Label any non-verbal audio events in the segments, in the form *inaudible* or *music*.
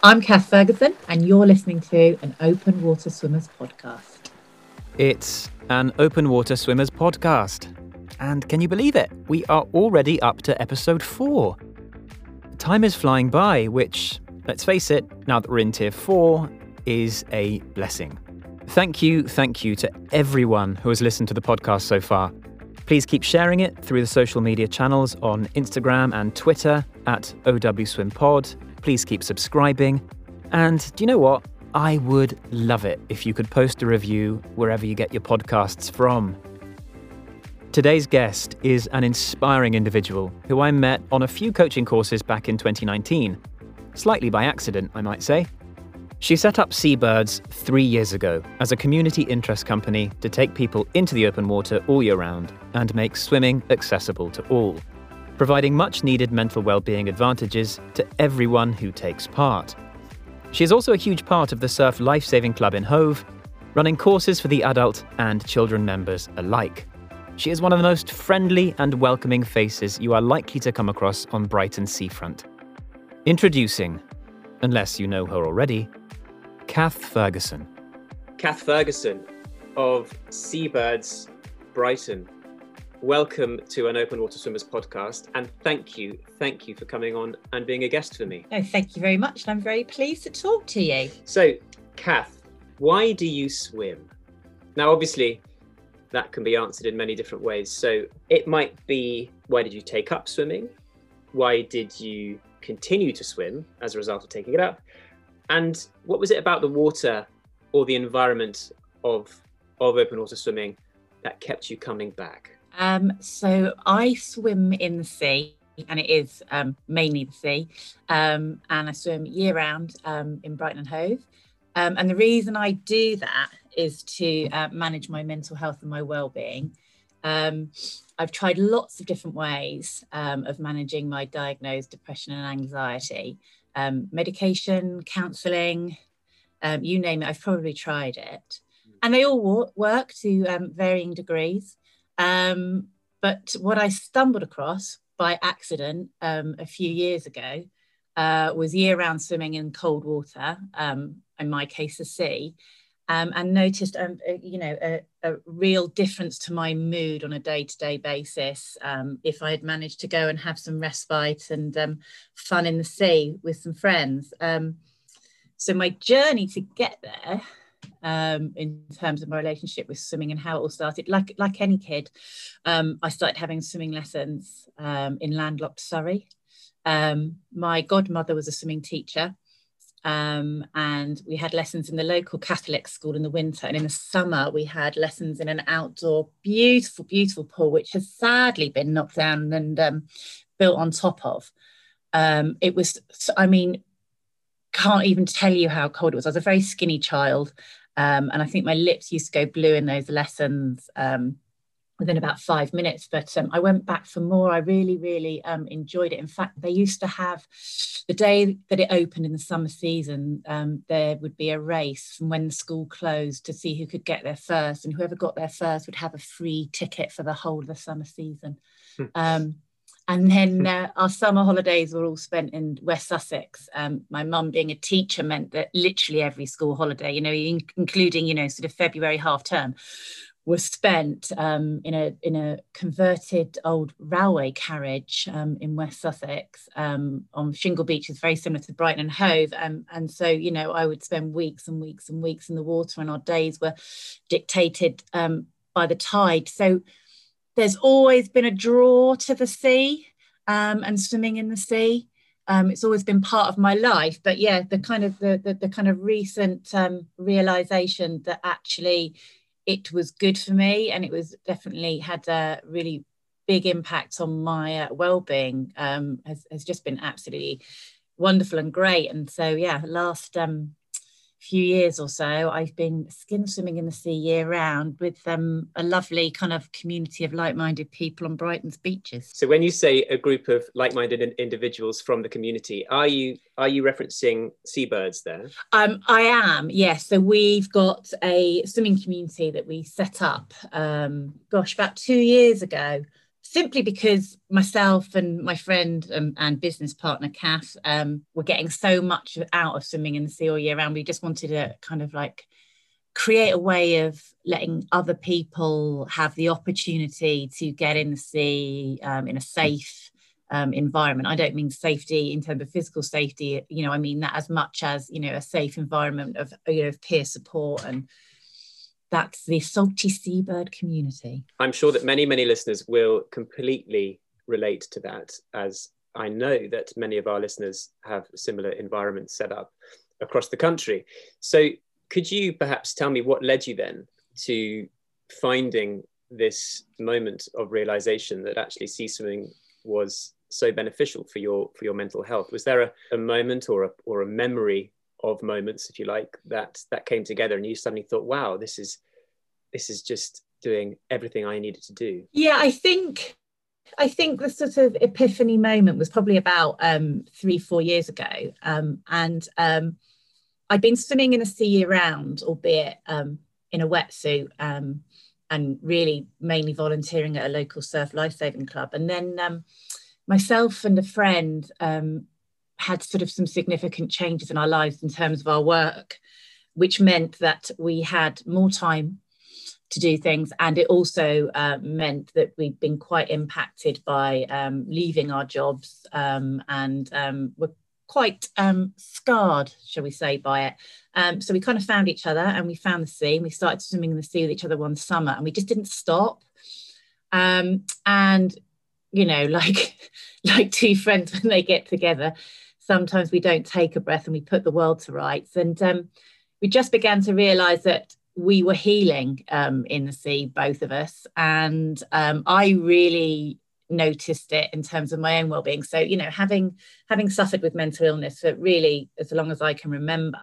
I'm Kath Ferguson, and you're listening to an Open Water Swimmers podcast. It's an Open Water Swimmers podcast. And can you believe it? We are already up to episode four. Time is flying by, which, let's face it, now that we're in tier four, is a blessing. Thank you, thank you to everyone who has listened to the podcast so far. Please keep sharing it through the social media channels on Instagram and Twitter at OWSwimPod Please keep subscribing. And do you know what? I would love it if you could post a review wherever you get your podcasts from. Today's guest is an inspiring individual who I met on a few coaching courses back in 2019. Slightly by accident, I might say. She set up Seabirds three years ago as a community interest company to take people into the open water all year round and make swimming accessible to all providing much needed mental well-being advantages to everyone who takes part. She is also a huge part of the Surf Lifesaving Club in Hove, running courses for the adult and children members alike. She is one of the most friendly and welcoming faces you are likely to come across on Brighton seafront. Introducing, unless you know her already, Kath Ferguson. Kath Ferguson of Seabirds Brighton welcome to an Open Water Swimmers podcast. And thank you, thank you for coming on and being a guest for me. Oh, thank you very much. And I'm very pleased to talk to you. So, Kath, why do you swim? Now, obviously, that can be answered in many different ways. So, it might be why did you take up swimming? Why did you continue to swim as a result of taking it up? And what was it about the water or the environment of, of open water swimming that kept you coming back? Um, so I swim in the sea, and it is um, mainly the sea, um, and I swim year round um, in Brighton and Hove. Um, and the reason I do that is to uh, manage my mental health and my well-being. Um, I've tried lots of different ways of managing my diagnosed depression and anxiety, medication, counselling, you name it. I've probably tried it, and they all work to varying degrees. Um, but what I stumbled across by accident um, a few years ago uh, was year-round swimming in cold water, um, in my case, the sea, um, and noticed, um, you know, a, a, real difference to my mood on a day-to-day basis. Um, if I had managed to go and have some respite and fun in the sea with some friends. so my journey to get there um, in terms of my relationship with swimming and how it all started. Like like any kid, um, I started having swimming lessons um, in landlocked Surrey. Um, my godmother was a swimming teacher, um, and we had lessons in the local Catholic school in the winter, and in the summer we had lessons in an outdoor, beautiful, beautiful pool, which has sadly been knocked down and um, built on top of. it was, I mean, can't even tell you how cold it was. I was a very skinny child. Um, and I think my lips used to go blue in those lessons um, within about five minutes. But um, I went back for more. I really, really um, enjoyed it. In fact, they used to have the day that it opened in the summer season, um, there would be a race from when the school closed to see who could get there first. And whoever got there first would have a free ticket for the whole of the summer season. And then uh, our summer holidays were all spent in West Sussex. Um, my mum being a teacher meant that literally every school holiday, you know, in- including, you know, sort of February half term, was spent um, in a in a converted old railway carriage um, in West Sussex um, on Shingle Beach is very similar to Brighton and Hove, um, and so you know I would spend weeks and weeks and weeks in the water, and our days were dictated um, by the tide. So there's always been a draw to the sea um, and swimming in the sea. Um, it's always been part of my life, but yeah, the kind of the the, the kind of recent um, realization that actually it was good for me and it was definitely had a really big impact on my uh, well-being um, has, has just been absolutely wonderful and great. And so yeah, last um, few years or so, I've been skin swimming in the sea year round with um, a lovely kind of community of like-minded people on Brighton's beaches. So, when you say a group of like-minded individuals from the community, are you are you referencing seabirds there? Um, I am, yes. So we've got a swimming community that we set up, um, gosh, about two years ago simply because myself and my friend um, and business partner Kath um, were getting so much out of swimming in the sea all year round. We just wanted to kind of like create a way of letting other people have the opportunity to get in the sea um, in a safe um, environment. I don't mean safety in terms of physical safety, you know, I mean that as much as, you know, a safe environment of, you know, peer support and that's the salty seabird community. I'm sure that many, many listeners will completely relate to that, as I know that many of our listeners have similar environments set up across the country. So, could you perhaps tell me what led you then to finding this moment of realization that actually sea swimming was so beneficial for your for your mental health? Was there a, a moment or a or a memory of moments, if you like, that that came together and you suddenly thought, wow, this is this is just doing everything I needed to do? Yeah, I think I think the sort of epiphany moment was probably about um, three, four years ago. Um, and um, I'd been swimming in the sea year round, albeit um, in a wetsuit, um, and really mainly volunteering at a local surf lifesaving club. And then um, myself and a friend had sort of some significant changes in our lives in terms of our work, which meant that we had more time to do things. And it also uh, meant that we'd been quite impacted by um, leaving our jobs um, and um, were quite um, scarred, shall we say, by it. Um, so we kind of found each other and we found the sea and we started swimming in the sea with each other one summer and we just didn't stop. And, you know, *laughs* like, like two friends when they get together, sometimes we don't take a breath and we put the world to rights. And um, we just began to realize that we were healing um, in the sea, both of us. And um, I really noticed it in terms of my own well-being. So, you know, having having suffered with mental illness for really as long as I can remember,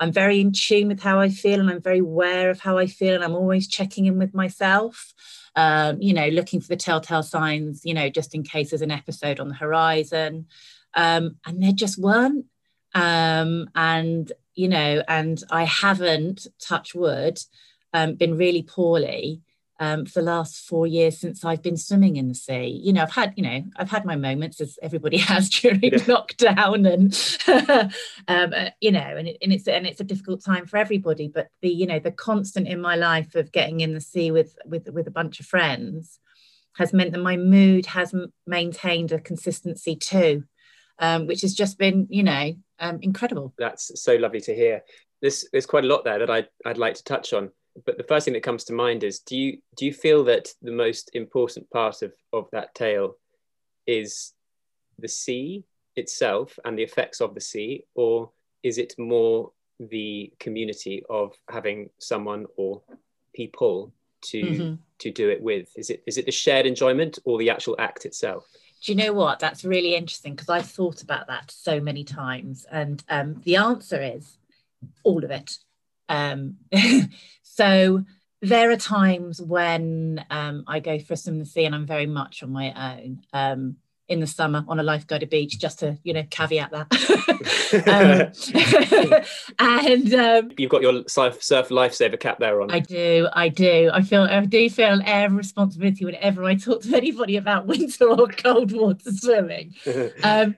I'm very in tune with how I feel and I'm very aware of how I feel. And I'm always checking in with myself. Um, you know, looking for the telltale signs, you know, just in case there's an episode on the horizon. Um, and there just weren't. Um, and, you know, and I haven't, touch wood, um, been really poorly um, for the last four years since I've been swimming in the sea. You know, I've had, you know, I've had my moments as everybody *laughs* has during yeah. lockdown, and *laughs* um, uh, you know, and, it, and it's and it's a difficult time for everybody. But the, you know, the constant in my life of getting in the sea with with with a bunch of friends has meant that my mood has maintained a consistency too um, which has just been, you know, um, incredible. That's so lovely to hear. There's, there's quite a lot there that I'd, I'd like to touch on. But the first thing that comes to mind is do you do you feel that the most important part of, of that tale is the sea itself and the effects of the sea, or is it more the community of having someone or people to mm-hmm. to do it with? Is it is it the shared enjoyment or the actual act itself? Do you know what? That's really interesting because I've thought about that so many times. And um, the answer is all of it. Um, *laughs* so there are times when um, I go for the sea and I'm very much on my own. In the summer on a lifeguarded beach, just to you know caveat that. *laughs* um, and um, you've got your surf, surf lifesaver cap there on. I do, I do. I feel I do feel an air of responsibility whenever I talk to anybody about *laughs* winter or cold water swimming. *laughs* um,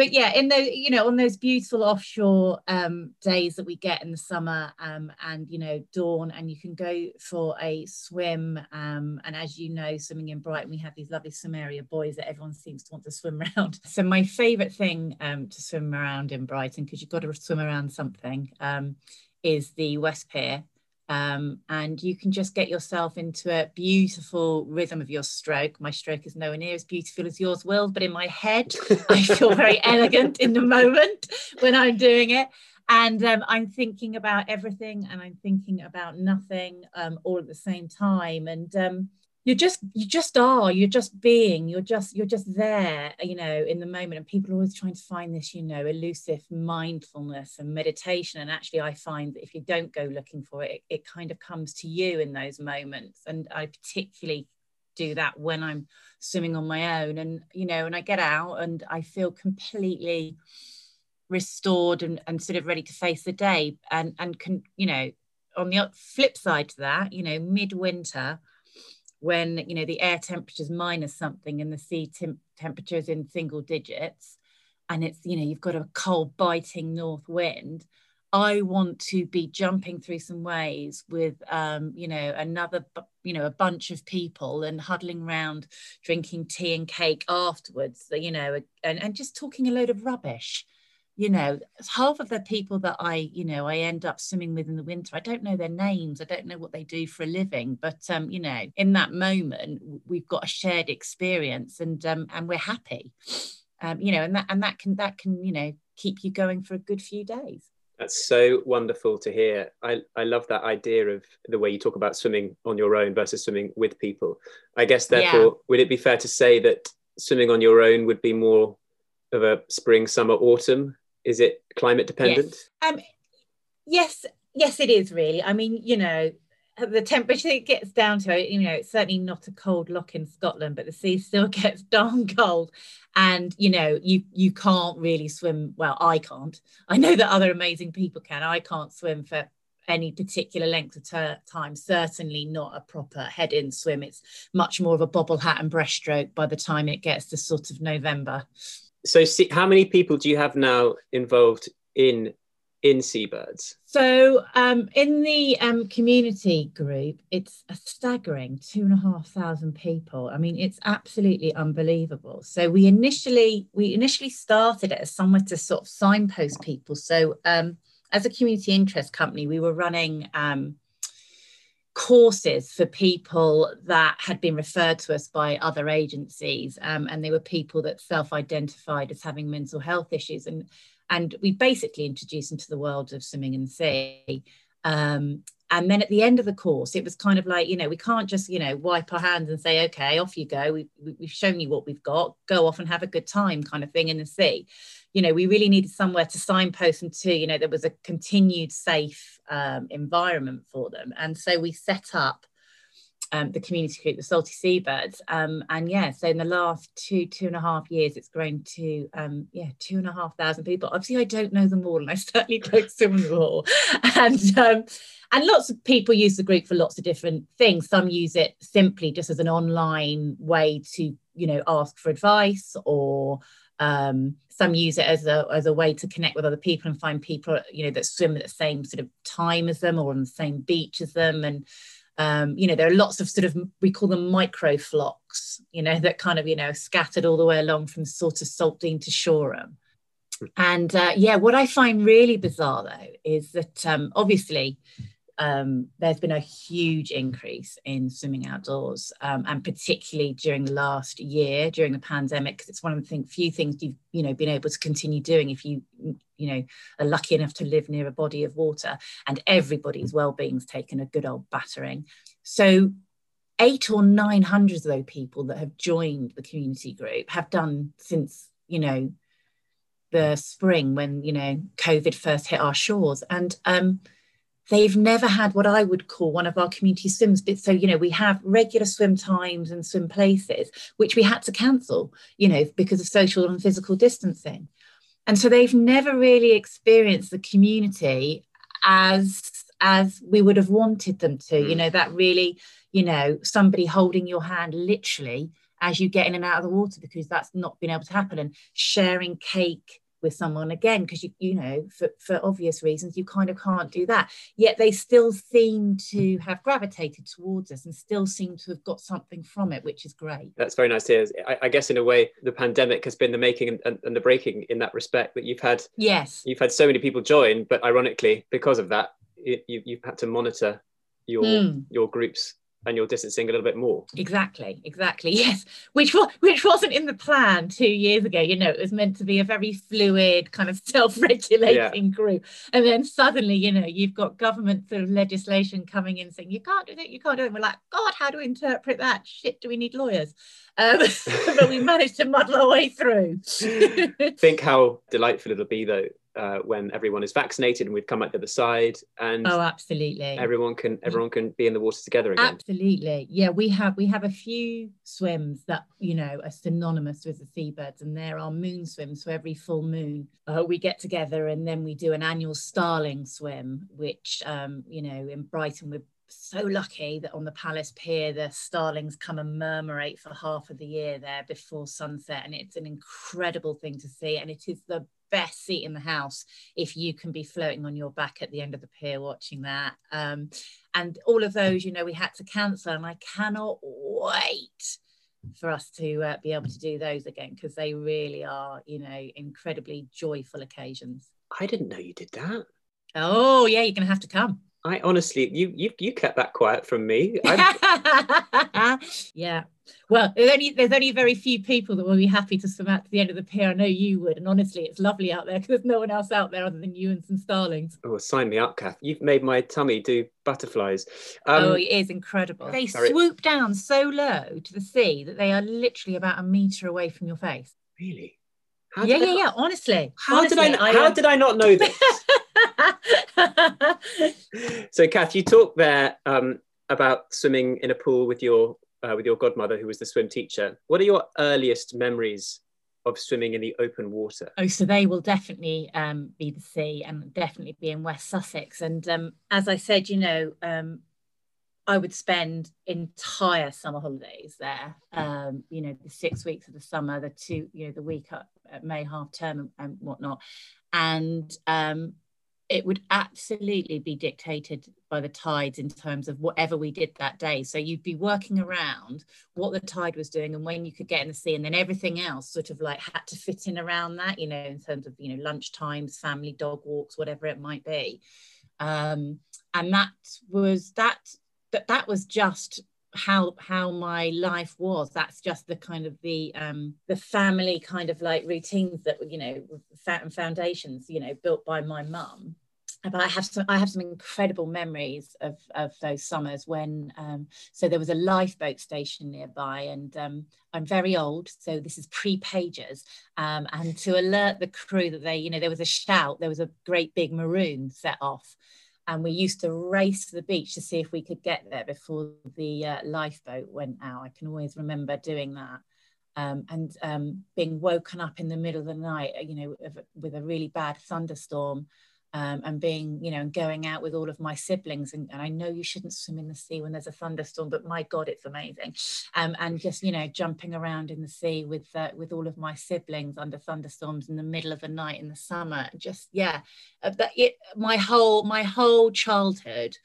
but yeah, in those, you know, on those beautiful offshore um, days that we get in the summer, um, and you know, dawn, and you can go for a swim. Um, and as you know, swimming in Brighton, we have these lovely swim area buoys that everyone seems to want to swim *laughs* around. So my favourite thing um, to swim around in Brighton, because you've got to swim around something, um, is the West Pier. Um, and you can just get yourself into a beautiful rhythm of your stroke. My stroke is nowhere near as beautiful as yours will, but in my head, I feel very *laughs* elegant in the moment when I'm doing it. And um, I'm thinking about everything and I'm thinking about nothing um, all at the same time. And um, you just you just are you're just being you're just you're just there you know in the moment. And people are always trying to find this you know elusive mindfulness and meditation. And actually i find that if you don't go looking for it, it it kind of comes to you in those moments. And i particularly do that when i'm swimming on my own and you know and i get out and i feel completely restored and, and sort of ready to face the day. And and can you know on the flip side to that you know midwinter when you know the air temperature is minus something and the sea temp- temperature is in single digits and it's you know you've got a cold biting north wind i want to be jumping through some waves with um, you know another you know a bunch of people and huddling around drinking tea and cake afterwards you know and, and just talking a load of rubbish you know half of the people that i you know i end up swimming with in the winter i don't know their names i don't know what they do for a living but um you know in that moment we've got a shared experience and um and we're happy um you know and that and that can that can you know keep you going for a good few days that's so wonderful to hear. I, I love that idea of the way you talk about swimming on your own versus swimming with people. I guess, therefore, yeah. would it be fair to say that swimming on your own would be more of a spring, summer, autumn is it climate dependent? Yes. Um, yes, yes, it is really. I mean, you know, the temperature it gets down to, you know, it's certainly not a cold loch in Scotland, but the sea still *laughs* gets darn cold. And you know, you you can't really swim. Well, I can't. I know that other amazing people can. I can't swim for any particular length of ter- time. Certainly not a proper head-in swim. It's much more of a bobble hat and breaststroke by the time it gets to sort of November so see, how many people do you have now involved in in seabirds? So um, in the um, community group it's a staggering two and a half thousand people. I mean it's absolutely unbelievable. So we initially we initially started it as somewhere to sort of signpost people. So um, as a community interest company we were running um, courses for people that had been referred to us by other agencies um, and they were people that self-identified as having mental health issues and and we basically introduced them to the world of swimming in the sea um, and then at the end of the course it was kind of like you know we can't just you know wipe our hands and say okay off you go. We, we've shown you what we've got. Go off and have a good time kind of thing in the sea you know we really needed somewhere to signpost them to you know there was a continued safe um, environment for them. And so we set up um, the community group the salty seabirds. Um, and yeah so in the last two two and a half years it's grown to um, yeah two and a half thousand people. Obviously i don't know them all and i *laughs* certainly don't swim them all. And um, and lots of people use the group for lots of different things. Some use it simply just as an online way to you know ask for advice or um, some use it as a as a way to connect with other people and find people you know that swim at the same sort of time as them or on the same beach as them. And um, you know there are lots of sort of we call them micro flocks you know that kind of you know scattered all the way along from sort of saltdean to shoreham. And uh, yeah what i find really bizarre though is that um, obviously um, there's been a huge increase in swimming outdoors, um, and particularly during the last year during the pandemic, because it's one of the thing, few things you've you know been able to continue doing if you you know are lucky enough to live near a body of water, and everybody's well-being's taken a good old battering. So eight or nine hundred of those people that have joined the community group have done since you know the spring when you know COVID first hit our shores, and um, they've never had what I would call one of our community swims. So, you know, we have regular swim times and swim places, which we had to cancel, you know, because of social and physical distancing. And so they've never really experienced the community as as we would have wanted them to, you mm. know, that really, you know, somebody holding your hand literally as you get in and out of the water because that's not been able to happen and sharing cake with someone again because you you know for, for obvious reasons you kind of can't do that. Yet they still seem to have gravitated towards us and still seem to have got something from it which is great. That's very nice to hear. I, I guess in a way the pandemic has been the making and, and, and, the breaking in that respect that you've had yes. you've had so many people join but ironically because of that you, you've had to monitor your mm. your groups and you're distancing a little bit more. Exactly, exactly. *laughs* Yes, which was which wasn't in the plan two years ago. You know, it was meant to be a very fluid, kind of *laughs* self-regulating yeah. group, and then suddenly, you know, you've got government sort of legislation coming in saying you can't do it, you can't do it. And we're like, God, how do we interpret that? Shit, do we need lawyers? Um, *laughs* but we managed to muddle our way through. Think how delightful it'll be though uh, when everyone is vaccinated and we've come out the other side and oh absolutely. everyone can everyone can be in the water together again. Absolutely. Yeah we have we have a few swims that you know are synonymous with the seabirds and there are moon swims. So every full moon uh, we get together and then we do an annual starling swim which um, you know in brighton we're so lucky that on the Palace Pier, the starlings come and murmurate for half of the year there before sunset. And it's an incredible thing to see. And it is the best seat in the house if you can be floating on your back at the end of the pier watching that. Um, and all of those, you know, we had to cancel. And I cannot wait for us to uh, be able to do those again because they really are, you know, incredibly joyful occasions. I didn't know you did that. Oh, yeah, you're going to have to come. I honestly, you you you kept that quiet from me. *laughs* yeah. Well, there's only there's only very few people that will be happy to swim out to the end of the pier. I know you would, and honestly, it's lovely out there because there's no one else out there other than you and some starlings. Oh, sign me up, Kath. You've made my tummy do butterflies. Um, oh, it is incredible. They sorry. swoop down so low to the sea that they are literally about a meter away from your face. Really? How yeah, yeah, yeah. Honestly, how honestly, did I? How um... did I not know this? *laughs* *laughs* so, Kath, you talked there um, about swimming in a pool with your uh, with your godmother, who was the swim teacher. What are your earliest memories of swimming in the open water? Oh, so they will definitely um, be the sea and definitely be in West Sussex. And um, as I said, you know, um, I would spend entire summer holidays there. Um, you know, the six weeks of the summer, the two, you know, the week at May half term and, and whatnot. And um, it would absolutely be dictated by the tides in terms of whatever we did that day. So you'd be working around what the tide was doing and when you could get in the sea, and then everything else sort of like had to fit in around that, you know, in terms of you know lunch times, family dog walks, whatever it might be. Um, and that was that that that was just how how my life was that's just the kind of the um the family kind of like routines that were, you know foundations you know built by my mum but I have some I have some incredible memories of of those summers when um, so there was a lifeboat station nearby and um, I'm very old so this is pre pagers um, and to alert the crew that they you know there was a shout there was a great big maroon set off and we used to race to the beach to see if we could get there before the uh, lifeboat went out. I can always remember doing that um, and um, being woken up in the middle of the night you know with a really bad thunderstorm um, and being, you know, going out with all of my siblings. And, and, I know you shouldn't swim in the sea when there's a thunderstorm, but my God, it's amazing. Um, and just, you know, jumping around in the sea with uh, with all of my siblings under thunderstorms in the middle of the night in the summer. Just yeah, uh, it, my whole my whole childhood.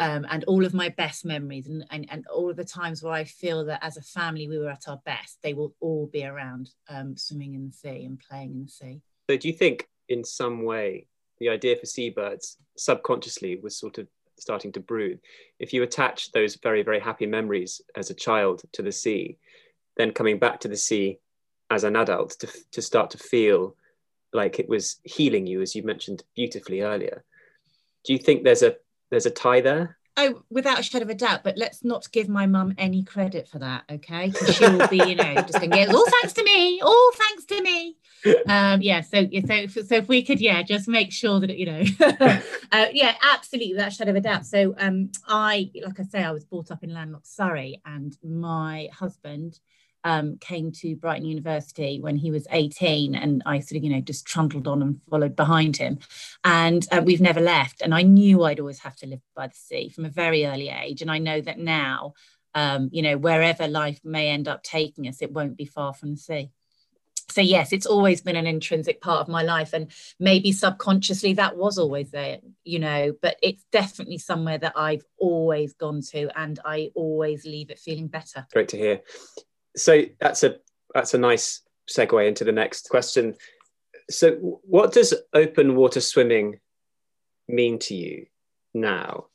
Um, and all of my best memories and, and, and all of the times where I feel that as a family we were at our best, they will all be around um, swimming in the sea and playing in the sea. So, do you think in some way the idea for seabirds subconsciously was sort of starting to brood. If you attach those very, very happy memories as a child to the sea, then coming back to the sea as an adult to, to start to feel like it was healing you, as you mentioned beautifully earlier. Do you think there's a there's a tie there? Oh, without a shadow of a doubt. But let's not give my mum any credit for that, okay? Because she will be, you know, just going, yeah, all thanks to me, all thanks to me. Um, yeah. So, so, so if we could, yeah, just make sure that you know, *laughs* uh, yeah, absolutely, without a shadow of a doubt. So, um, I, like I say, I was brought up in Landlocked, Surrey, and my husband um, came to Brighton University when he was 18, and I sort of, you know, just trundled on and followed behind him. And uh, we've never left. And I knew I'd always have to live by the sea from a very early age. And I know that now, um, you know, wherever life may end up taking us, it won't be far from the sea. So, yes, it's always been an intrinsic part of my life. And maybe subconsciously that was always there, you know, but it's definitely somewhere that I've always gone to and I always leave it feeling better. Great to hear so that's a that's a nice segue into the next question. So, what does open water swimming mean to you now?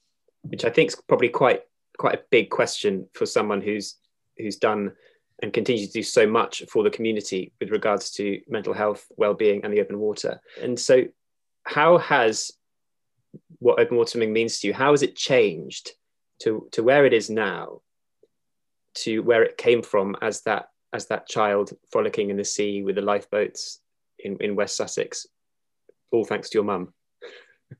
Which I think is probably quite quite a big question for someone who's who's done and continues to do so much for the community with regards to mental health, well-being, and the open water. And so, how has what open water swimming means to you? How has it changed to to where it is now? To where it came from as that as that child frolicking in the sea with the lifeboats in, in West Sussex, all thanks to your mum.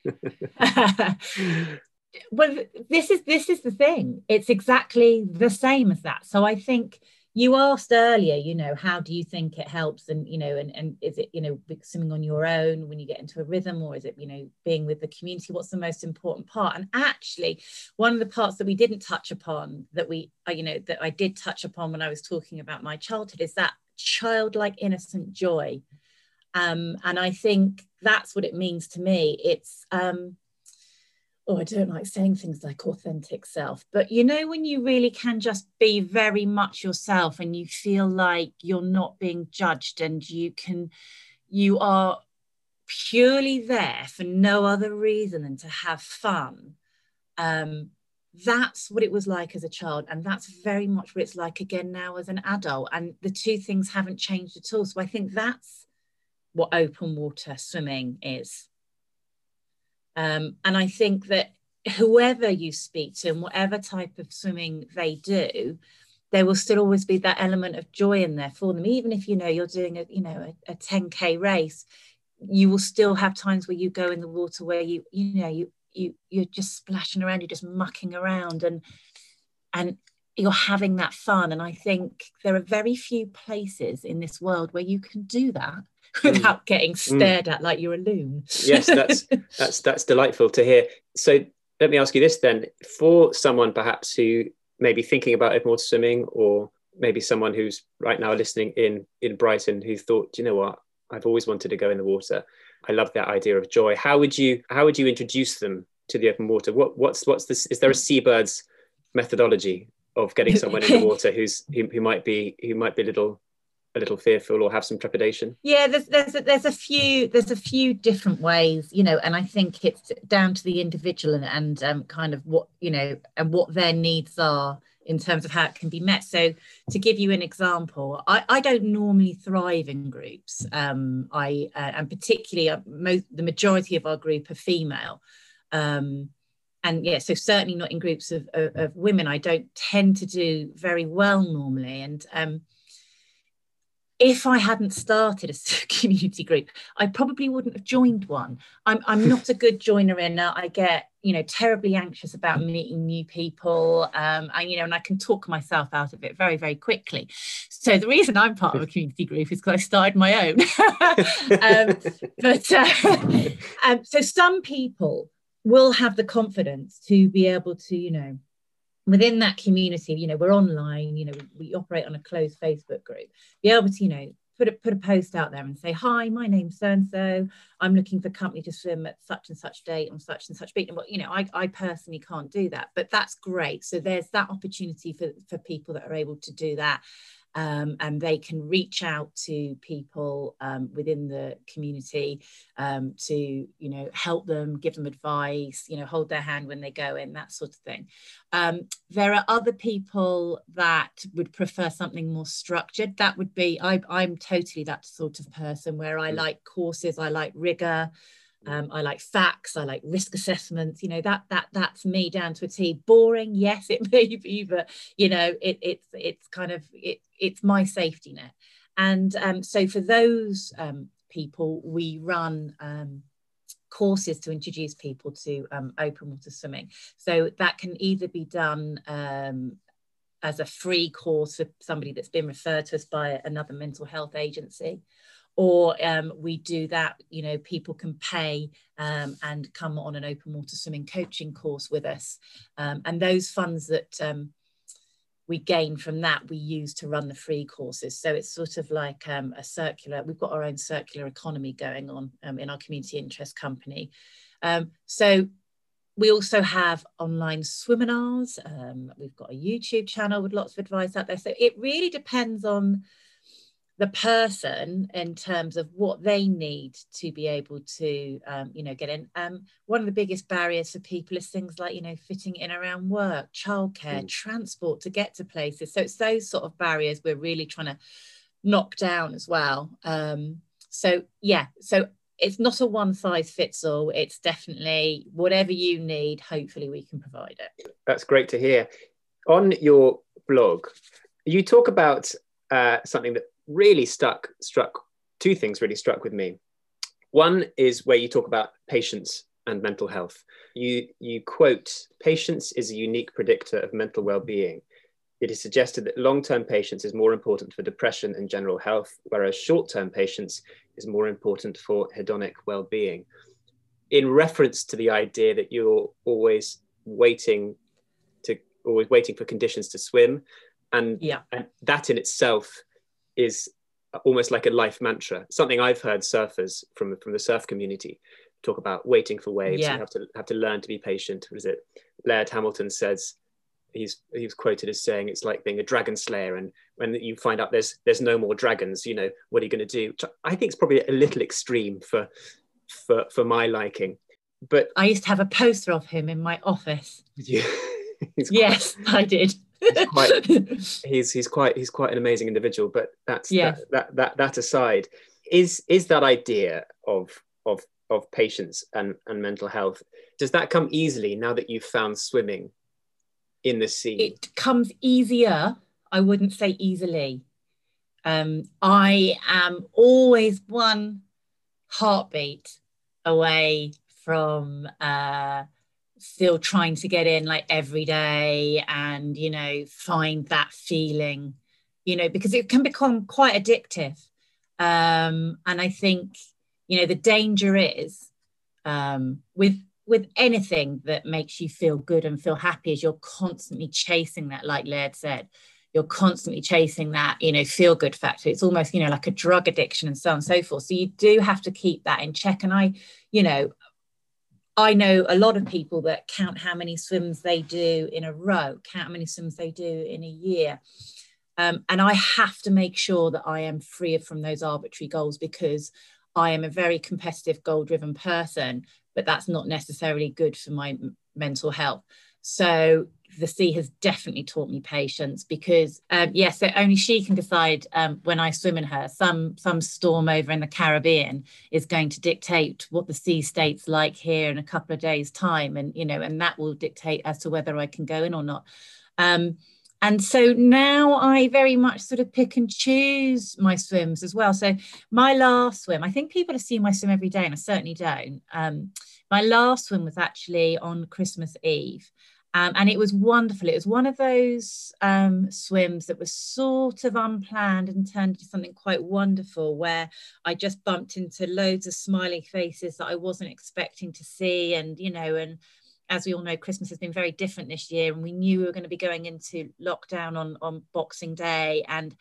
*laughs* *laughs* well, this is this is the thing. It's exactly the same as that. So I think you asked earlier, you know, how do you think it helps? And, you know, and, and is it, you know, swimming on your own when you get into a rhythm or is it, you know, being with the community? What's the most important part? And actually, one of the parts that we didn't touch upon that we, uh, you know, that I did touch upon when I was talking about my childhood is that childlike innocent joy. Um, and I think that's what it means to me. It's, um, oh, I don't like saying things like authentic self, but you know, when you really can just be very much yourself and you feel like you're not being judged and you can, you are purely there for no other reason than to have fun. Um, that's what it was like as a child and that's very much what it's like again now as an adult and the two things haven't changed at all so i think that's what open water swimming is um, and I think that whoever you speak to and whatever type of swimming they do, there will still always be that element of joy in there for them. Even if you know you're doing a you know a, a 10k race, you will still have times where you go in the water where you you know you you you're just splashing around, you're just mucking around, and and you're having that fun. And I think there are very few places in this world where you can do that *laughs* without mm. getting stared mm. at like you're a loon. yes, that's *laughs* that's that's delightful to hear. So let me ask you this then: for someone perhaps who may be thinking about open water swimming, or maybe someone who's right now listening in in Brighton who thought, you know what, I've always wanted to go in the water. I love that idea of joy. How would you how would you introduce them to the open water? What what's what's this? Is there a seabirds methodology of getting someone in the *laughs* water who's who, who might be who might be a little a little fearful or have some trepidation? Yeah there's there's a, there's a few there's a few different ways you know and i think it's down to the individual and, and um, kind of what you know and what their needs are in terms of how it can be met. So to give you an example i, I don't normally thrive in groups. Um, i uh, and particularly uh, most, the majority of our group are female. Um, and yeah so certainly not in groups of, of, of, women. I don't tend to do very well normally. And um, if I hadn't started a *laughs* community group, I probably wouldn't have joined one. I'm, I'm not a good joiner in. I get, you know, terribly anxious about meeting new people. Um, and, you know, and I can talk myself out of it very, very quickly. So the reason I'm part of a community group is because I started my own. *laughs* um, but uh, *laughs* um, so some people will have the confidence to be able to, you know, within that community, you know, we're online, you know, we, we operate on a closed Facebook group, be able to, you know, put a, put a post out there and say, hi, my name's so-and-so, I'm looking for company to swim at such and such date on such and such beach. And, what you know, I, I personally can't do that, but that's great. So there's that opportunity for, for people that are able to do that um, and they can reach out to people um, within the community um, to you know help them give them advice you know hold their hand when they go in that sort of thing. Um, there are other people that would prefer something more structured. That would be I, i'm totally that sort of person where i like courses i like rigor um, I like facts. I like risk assessments. You know that that that's me down to a T. Boring, yes, it *laughs* may be, but you know it, it's it's kind of it, it's my safety net. And um, so for those um, people, we run um, courses to introduce people to um, open water swimming. So that can either be done um, as a free course for somebody that's been referred to us by another mental health agency or um, we do that you know people can pay um, and come on an open water swimming coaching course with us. Um, and those funds that um, we gain from that we use to run the free courses. So it's sort of like um, a circular we've got our own circular economy going on um, in our community interest company. So we also have online swiminars we've got a youtube channel with lots of advice out there. So it really depends on the person in terms of what they need to be able to um, you know get in. Um, one of the biggest barriers for people is things like you know fitting in around work childcare mm. transport to get to places. So it's those sort of barriers we're really trying to knock down as well. Um, so yeah so it's not a one size fits all. It's definitely whatever you need hopefully we can provide it. That's great to hear. On your blog you talk about uh, something that really stuck struck two things really struck with me. One is where you talk about patience and mental health. You you quote patience is a unique predictor of mental well-being. it is suggested that long-term patience is more important for depression and general health, whereas short-term patience is more important for hedonic well-being. In reference to the idea that you're always waiting to always waiting for conditions to swim, and, yeah. and that in itself is almost like a life mantra. Something I've heard surfers from from the surf community talk about waiting for waves. Yeah. You have to have to learn to be patient. Was it Laird Hamilton says he's he was quoted as saying it's like being a dragon slayer and when you find out there's there's no more dragons you know what are you going to do Which i think it's probably a little extreme for for for my liking but I used to have a poster of him in my office. yeah, *laughs* he's Yes, I did. Quite- *laughs* he's he's quite he's quite an amazing individual but that's Yeah. that, that that that aside is is that idea of of of patience and and mental health does that come easily now that you've found swimming in the sea it comes easier. I wouldn't say easily. Um, I am always one heartbeat away from uh, still trying to get in like every day and, you know, find that feeling, you know, because it can become quite addictive. Um, and I think, you know, the danger is um, with with anything that makes you feel good and feel happy is you're constantly chasing that like laird said you're constantly chasing that you know feel good factor. It's almost you know like a drug addiction and so on and so forth. So you do have to keep that in check. And i you know i know a lot of people that count how many swims they do in a row count how many swims they do in a year um, and i have to make sure that i am free from those arbitrary goals because i am a very competitive goal driven person but that's not necessarily good for my mental health. So the sea has definitely taught me patience because um, yes, so only she can decide um, when I swim in her. Some some storm over in the Caribbean is going to dictate what the sea state's like here in a couple of days' time, and you know, and that will dictate as to whether I can go in or not. Um, and so now I very much sort of pick and choose my swims as well. So my last swim, I think people have seen my swim every day, and I certainly don't. Um, my last swim was actually on Christmas Eve. Um, and it was wonderful. It was one of those um, swims that was sort of unplanned and turned into something quite wonderful, where I just bumped into loads of smiling faces that I wasn't expecting to see. And, you know, and as we all know, Christmas has been very different this year, and we knew we were going to be going into lockdown on, on Boxing Day. And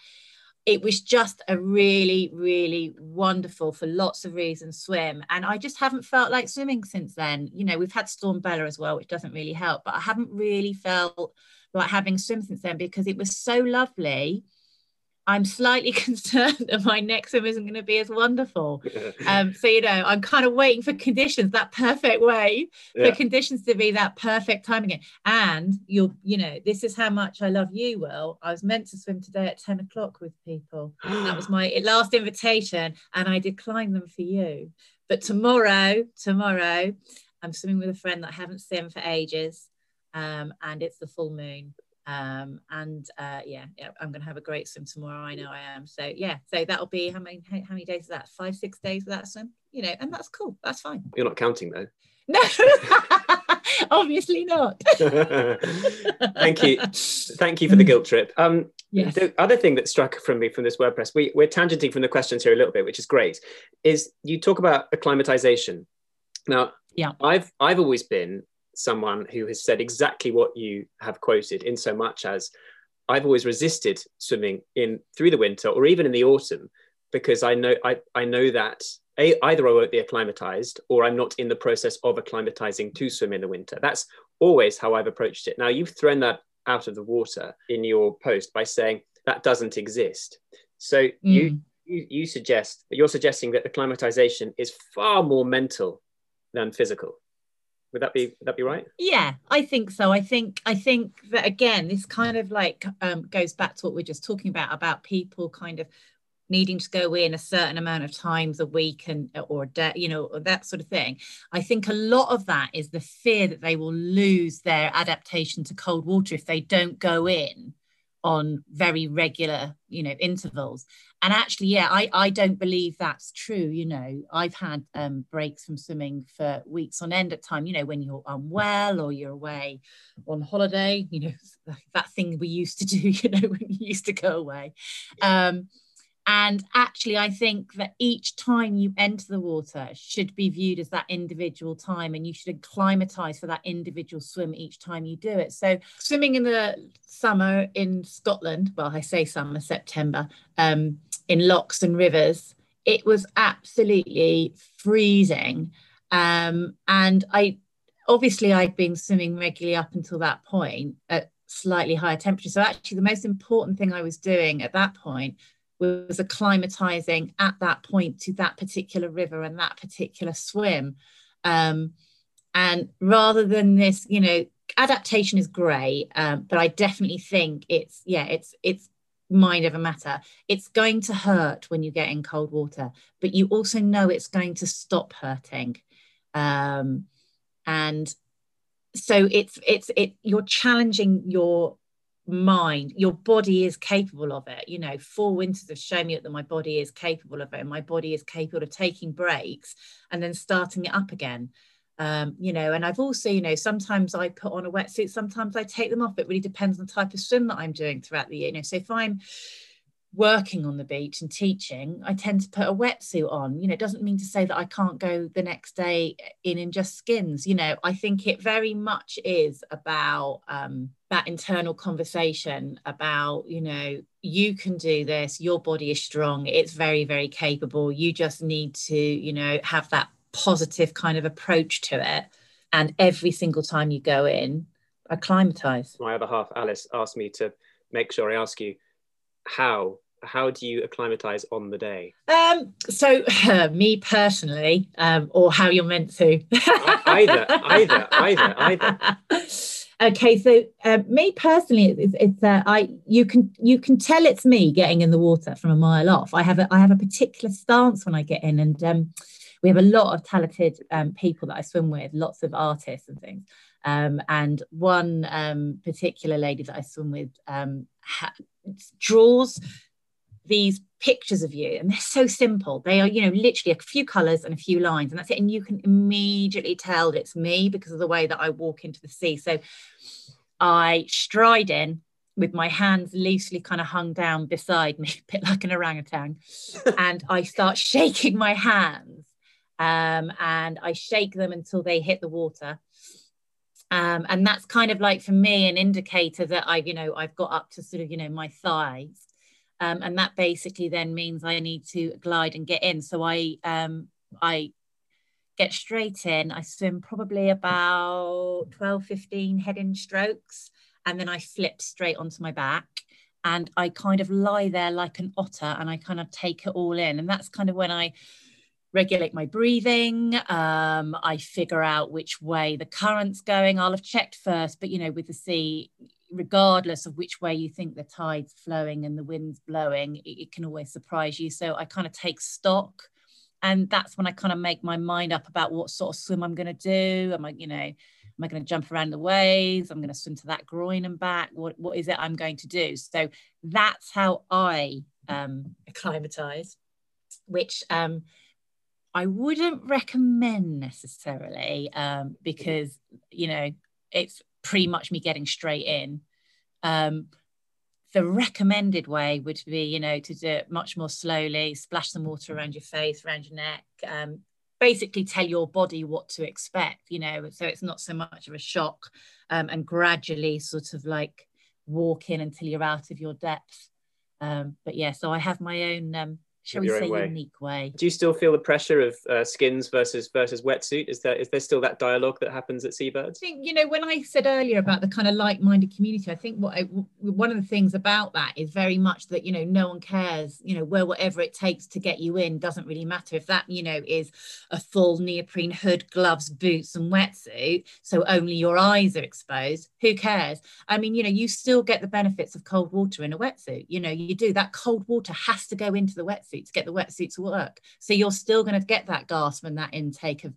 it was just a really, really wonderful, for lots of reasons, swim. And I just haven't felt like swimming since then. You know, we've had Storm Bella as well, which doesn't really help, but I haven't really felt like having swim since then because it was so lovely. I'm slightly *laughs* concerned that my next swim isn't going to be as wonderful. *laughs* Um, so you know, I'm kind of waiting for conditions, that perfect way Yeah. for conditions to be that perfect time again. And you'll, you know, this is how much I love you, Will. I was meant to swim today at 10 o'clock with people. That was my *gasps* last invitation, and I declined them for you. But tomorrow, tomorrow, I'm swimming with a friend that I haven't seen for ages. Um, and it's the full moon. Um, and uh, yeah, yeah, I'm going to have a great swim tomorrow. I know I am. So yeah, so that'll be how many how, how many days is that? Five, six days of that swim. You know, and that's cool. That's fine. You're not counting though. No, *laughs* obviously not. *laughs* *laughs* Thank you. Thank you for the guilt trip. Um, Yes. The other thing that struck from me from this WordPress, we, we're tangenting from the questions here a little bit, which is great, is you talk about acclimatization. Now, Yeah. I've I've always been someone who has said exactly what you have quoted, in so much as I've always resisted swimming in through the winter or even in the autumn because I know I, I know that a, either I won't be acclimatized or I'm not in the process of acclimatizing to swim in the winter. That's always how I've approached it. Now you've thrown that out of the water in your post by saying that doesn't exist. So you, Mm. you you suggest you're suggesting that acclimatization is far more mental than physical. Would that be would that be right? Yeah, I think so. I think I think that again, this kind of like um, goes back to what we are just talking about about people kind of needing to go in a certain amount of times a week and or day, you know, that sort of thing. I think a lot of that is the fear that they will lose their adaptation to cold water if they don't go in on very regular you know intervals. And actually yeah i i don't believe that's true you know. I've had um, breaks from swimming for weeks on end at time you know when you're unwell or you're away on holiday you know *laughs* that thing we used to do *laughs* you know when you used to go away. Um, and actually, I think that each time you enter the water should be viewed as that individual time, and you should acclimatize for that individual swim each time you do it. So, swimming in the summer in Scotland, well, I say summer, September, um, in lochs and rivers, it was absolutely freezing. Um, and I obviously I'd been swimming regularly up until that point at slightly higher temperature. So actually the most important thing I was doing at that point was acclimatizing at that point to that particular river and that particular swim. Um, and rather than this, you know, adaptation is great, um, but I definitely think it's yeah, it's it's mind over matter. It's going to hurt when you get in cold water, but you also know it's going to stop hurting. Um, and so it's it's it you're challenging your mind your body is capable of it. You know four winters have shown me that my body is capable of it. And my body is capable of taking breaks and then starting it up again. Um, you know and i've also you know sometimes i put on a wetsuit sometimes i take them off. It really depends on the type of swim that i'm doing throughout the year. You know so if i'm working on the beach and teaching, I tend to put a wetsuit on. You know, it doesn't mean to say that I can't go the next day in in just skins. You know, I think it very much is about um, that internal conversation about, you know, you can do this, your body is strong, it's very, very capable. You just need to, you know, have that positive kind of approach to it. And every single time you go in, acclimatize. My other half, Alice, asked me to make sure I ask you how how do you acclimatize on the day? Um so uh, *laughs* me personally um or how you're meant to. Either either either either. *laughs* Okay so uh, me personally it's, it's uh, i you can you can tell it's me getting in the water from a mile off. I have a i have a particular stance when i get in and um we have a lot of talented um, people that I swim with, lots of artists and things. Um, and one um, particular lady that I swim with um, ha- draws these pictures of you and they're so simple. They are you know literally a few colors and a few lines and that's it and you can immediately tell it's me because of the way that i walk into the sea. So i stride in with my hands loosely kind of hung down beside me *laughs* a bit like an orangutan *laughs* and i start shaking my hands um, and i shake them until they hit the water. Um, and that's kind of like for me an indicator that I've you know I've got up to sort of you know my thighs, um, and that basically then means I need to glide and get in. So I um, I get straight in. I swim probably about 12, 15 head in strokes, and then I flip straight onto my back. And I kind of lie there like an otter and I kind of take it all in. And that's kind of when I regulate my breathing. Um, I figure out which way the current's going. I'll have checked first, but you know, with the sea, regardless of which way you think the tide's flowing and the wind's blowing, it, it can always surprise you. So I kind of take stock. And that's when I kind of make my mind up about what sort of swim I'm going to do. Am I, you know, am I going to jump around the waves? I'm going to swim to that groin and back. What, what is it I'm going to do? So that's how I um, acclimatize, which um, I wouldn't recommend necessarily um, because you know it's pretty much me getting straight in. Um, the recommended way would be, you know, to do it much more slowly, splash some water around your face, around your neck, um, basically tell your body what to expect, you know, so it's not so much of a shock um, and gradually sort of like walk in until you're out of your depth. Um, but yeah, so I have my own um, shall we say, way. unique way. Do you still feel the pressure of uh, skins versus versus wetsuit? Is there is there still that dialogue that happens at Seabirds? I think you know when I said earlier about the kind of like-minded community, I think what I, one of the things about that is very much that you know no one cares. You know, where whatever it takes to get you in doesn't really matter if that you know is a full neoprene hood, gloves, boots, and wetsuit, so only your eyes are exposed. Who cares? I mean, you know, you still get the benefits of cold water in a wetsuit. You know, you do that cold water has to go into the wetsuit to get the wetsuit to work. So you're still going to get that gasp and that intake of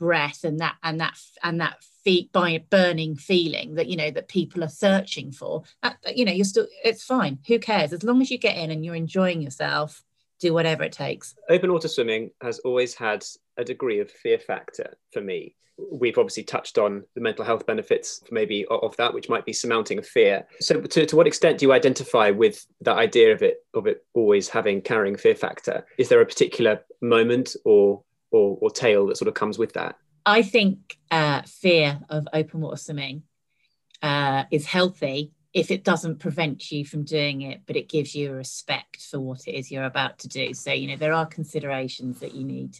breath and that and that and that feet by burning feeling that you know that people are searching for. That, you know you're still it's fine. Who cares? As long as you get in and you're enjoying yourself do whatever it takes. Open water swimming has always had a degree of fear factor for me. We've obviously touched on the mental health benefits maybe of that which might be surmounting a fear. So to, to what extent do you identify with that idea of it of it always having carrying fear factor? Is there a particular moment or or, or tale that sort of comes with that? I think uh, fear of open water swimming uh, is healthy if it doesn't prevent you from doing it but it gives you a respect for what it is you're about to do. So you know there are considerations that you need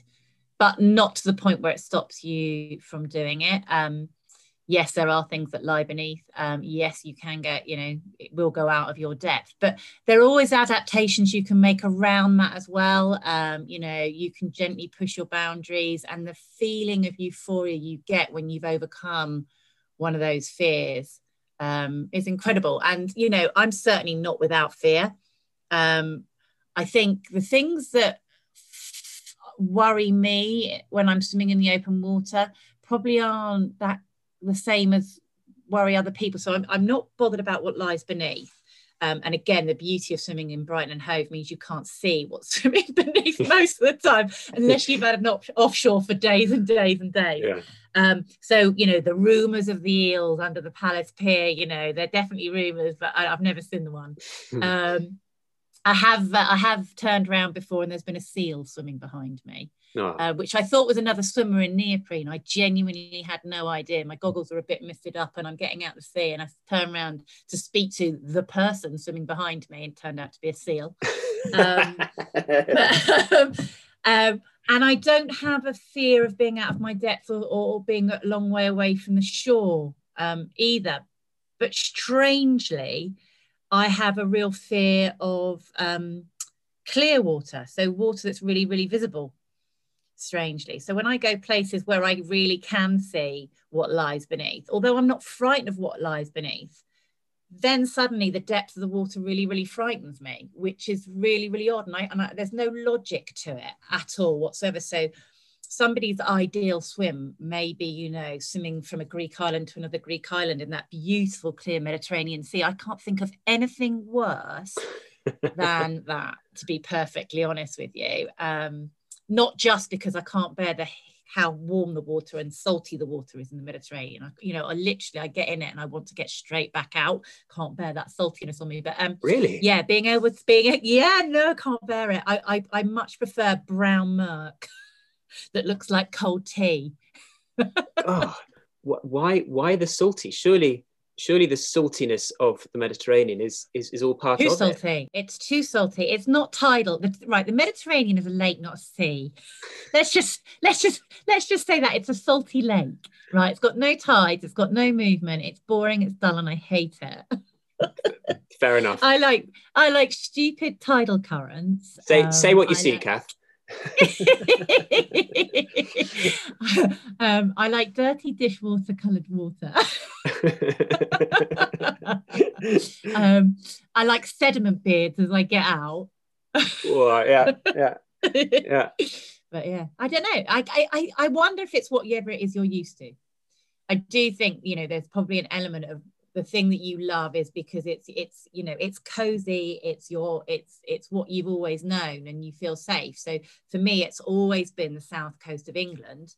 but not to the point where it stops you from doing it. Um, yes, there are things that lie beneath. Um, yes, you can get, you know, it will go out of your depth, but there are always adaptations you can make around that as well. Um, you know, you can gently push your boundaries, and the feeling of euphoria you get when you've overcome one of those fears um, is incredible. And, you know, I'm certainly not without fear. Um, I think the things that worry me when I'm swimming in the open water probably aren't that the same as worry other people. So I'm, I'm not bothered about what lies beneath. Um, and again, the beauty of swimming in Brighton and Hove means you can't see what's *laughs* swimming beneath *laughs* most of the time, unless you've had an op- offshore for days and days and days. Yeah. Um, so, you know, the rumours of the eels under the Palace Pier, you know, they're definitely rumours, but I, have never seen the one. Um, I have uh, I have turned around before and there's been a seal swimming behind me, oh. uh, which I thought was another swimmer in neoprene. I genuinely had no idea. My goggles are a bit misted up and I'm getting out the sea and I turn around to speak to the person swimming behind me and it turned out to be a seal. Um, *laughs* but, um, *laughs* um, and I don't have a fear of being out of my depth or, or being a long way away from the shore um, either. But strangely, I have a real fear of um, clear water, so water that's really, really visible, strangely. So when I go places where I really can see what lies beneath, although I'm not frightened of what lies beneath, then suddenly the depth of the water really, really frightens me, which is really, really odd. And, I, and I, there's no logic to it at all whatsoever. So somebody's ideal swim may be, you know, swimming from a Greek island to another Greek island in that beautiful, clear Mediterranean Sea. I can't think of anything worse than *laughs* that, to be perfectly honest with you. Um, not just because I can't bear the how warm the water and salty the water is in the Mediterranean. I, you know, I literally I get in it and I want to get straight back out. Can't bear that saltiness on me. But um, really, yeah, being able to being yeah, no, can't bear it. I I, I much prefer brown murk. *laughs* that looks like cold tea. *laughs* oh, why why the salty? Surely surely the saltiness of the Mediterranean is is, is all part too of salty. It. It's too salty. It's not tidal. right, the Mediterranean is a lake, not a sea. Let's just let's just let's just say that it's a salty lake. Right, it's got no tides, it's got no movement. It's boring. It's dull, and I hate it. Fair enough. I like I like stupid tidal currents. Say um, say what you I see, like, Kath. *laughs* um, I like dirty dishwater coloured water. *laughs* um, I like sediment beards as I get out. well, yeah, yeah, yeah. *laughs* But yeah, I don't know. I, I I wonder if it's whatever it is you're used to. I do think you know there's probably an element of the thing that you love is because it's it's you know it's cozy it's your it's it's what you've always known and you feel safe. So for me it's always been the south coast of england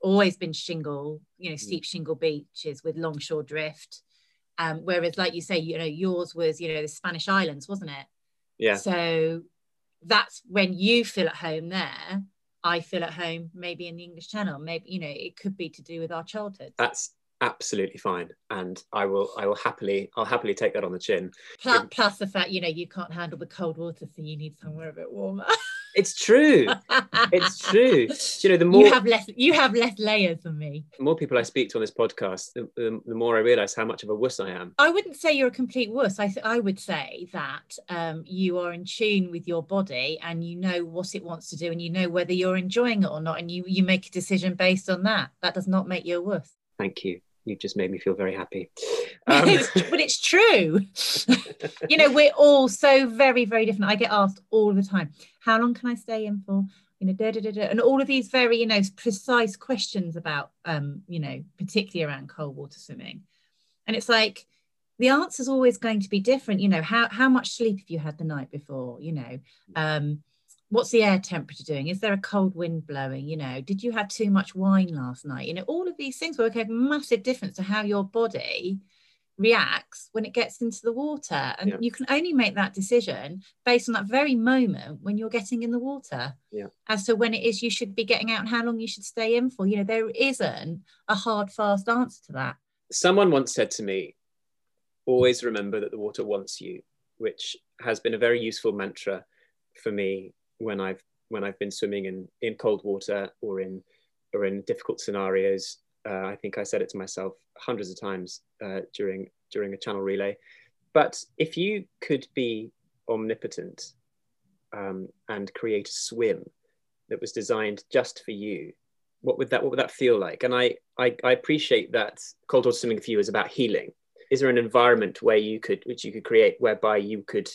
always been shingle you know steep shingle beaches with longshore drift. Um, whereas like you say you know yours was you know the spanish islands wasn't it? Yeah. So that's when you feel at home there. I feel at home maybe in the english channel. Maybe you know it could be to do with our childhood. That's absolutely fine. And i will i will happily i'll happily take that on the chin. Plus, plus the fact you know you can't handle the cold water so you need somewhere a bit warmer. *laughs* It's true. It's true. You know the more you have less you have less layers than me. The more people i speak to on this podcast the, the, the more i realize how much of a wuss i am. I wouldn't say you're a complete wuss. I, th- I would say that um, you are in tune with your body and you know what it wants to do and you know whether you're enjoying it or not and you you make a decision based on that. That does not make you a wuss. Thank you you just made me feel very happy. *laughs* Um, but it's true. *laughs* you know, we're all so very, very different. I get asked all the time, how long can I stay in for? you know, da, da, da, da, and all of these very, you know, precise questions about, um, you know, particularly around cold water swimming. And it's like, the answer is always going to be different. You know, how, how much sleep have you had the night before? You know, um, what's the air temperature doing? Is there a cold wind blowing? You know, did you have too much wine last night? You know, all of these things will make a massive difference to how your body reacts when it gets into the water. And yeah. you can only make that decision based on that very moment when you're getting in the water. Yeah. As to when it is you should be getting out and how long you should stay in for. You know, there isn't a hard, fast answer to that. Someone once said to me, always remember that the water wants you, which has been a very useful mantra for me when I've when I've been swimming in, in cold water or in or in difficult scenarios uh, I think I said it to myself hundreds of times uh, during during a channel relay. But if you could be omnipotent um, and create a swim that was designed just for you, what would that what would that feel like? And I I, I appreciate that cold water swimming for you is about healing. Is there an environment where you could which you could create whereby you could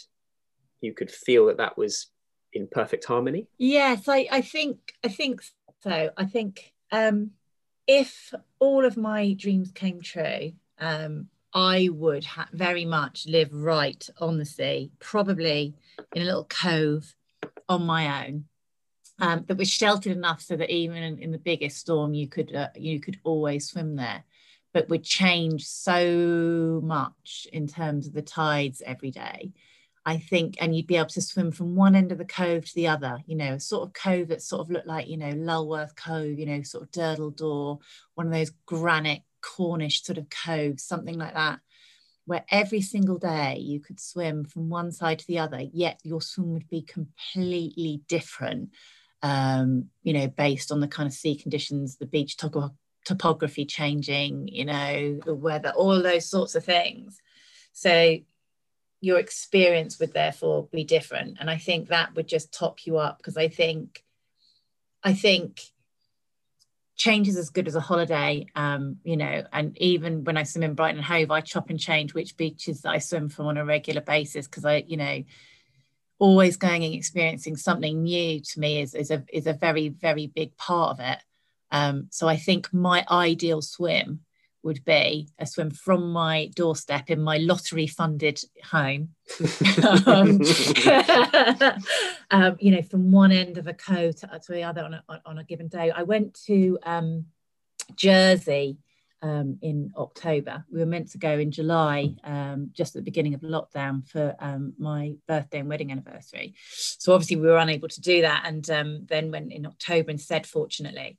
you could feel that that was in perfect harmony? Yes, I I think I think so. I think um, if all of my dreams came true, um, I would ha- very much live right on the sea, probably in a little cove on my own. Um, that was sheltered enough so that even in, in the biggest storm, you could uh, you could always swim there, but would change so much in terms of the tides every day I think, and you'd be able to swim from one end of the cove to the other, you know, a sort of cove that sort of looked like, you know, Lulworth Cove, you know, sort of Durdle Door, one of those granite Cornish sort of coves, something like that, where every single day you could swim from one side to the other, yet your swim would be completely different, um, you know, based on the kind of sea conditions, the beach topography changing, you know, the weather, all those sorts of things. So your experience would therefore be different. And i think that would just top you up because i think i think change is as good as a holiday um, you know and even when i swim in brighton and hove i chop and change which beaches i swim from on a regular basis because i you know always going and experiencing something new to me is, is a is a very very big part of it. Um, so i think my ideal swim would be a swim from my doorstep in my lottery funded home. Um, *laughs* um, you know from one end of a cove to, to the other on a, on a given day. I went to um, jersey um, in october. We were meant to go in july um, just at the beginning of lockdown for um, my birthday and wedding anniversary. So obviously we were unable to do that and then went in october instead fortunately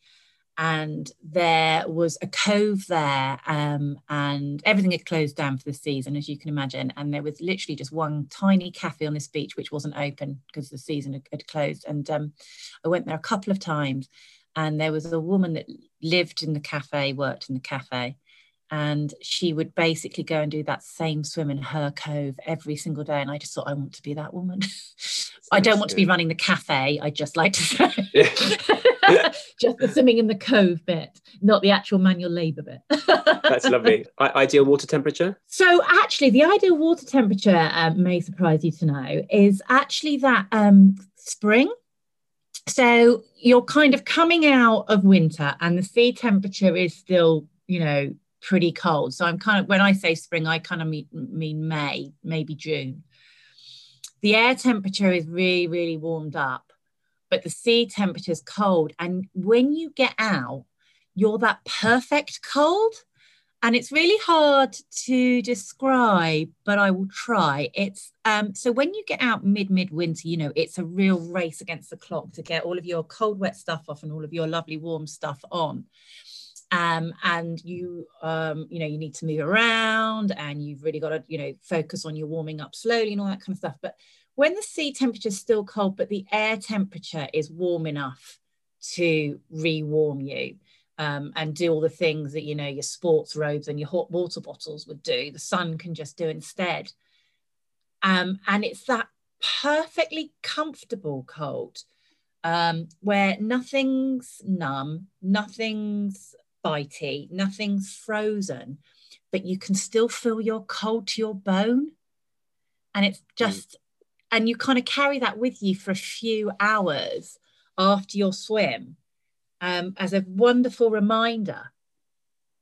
and there was a cove there um, and everything had closed down for the season as you can imagine and there was literally just one tiny cafe on this beach which wasn't open because the season had, had closed and um, i went there a couple of times and there was a woman that lived in the cafe worked in the cafe and she would basically go and do that same swim in her cove every single day and i just thought i want to be that woman. *laughs* I don't want to be running the cafe i just like to *laughs* say *laughs* *laughs* just the swimming in the cove bit, not the actual manual labour bit. *laughs* That's lovely. I- ideal water temperature? So, actually, the ideal water temperature um, may surprise you to know is actually that um, spring. So, you're kind of coming out of winter and the sea temperature is still, you know, pretty cold. So, I'm kind of, when I say spring, I kind of mean, mean May, maybe June. The air temperature is really, really warmed up but the sea temperature is cold. And when you get out, you're that perfect cold. And it's really hard to describe, but I will try. It's um, so when you get out mid midwinter, you know, it's a real race against the clock to get all of your cold, wet stuff off and all of your lovely warm stuff on. Um, and you um, you know you need to move around and you've really got to you know focus on your warming up slowly and all that kind of stuff but when the sea temperature is still cold, but the air temperature is warm enough to re-warm you um, and do all the things that you know your sports robes and your hot water bottles would do, the sun can just do instead. Um, and it's that perfectly comfortable cold um, where nothing's numb, nothing's bitey, nothing's frozen, but you can still feel your cold to your bone. And it's mm. just and you kind of carry that with you for a few hours after your swim um, as a wonderful reminder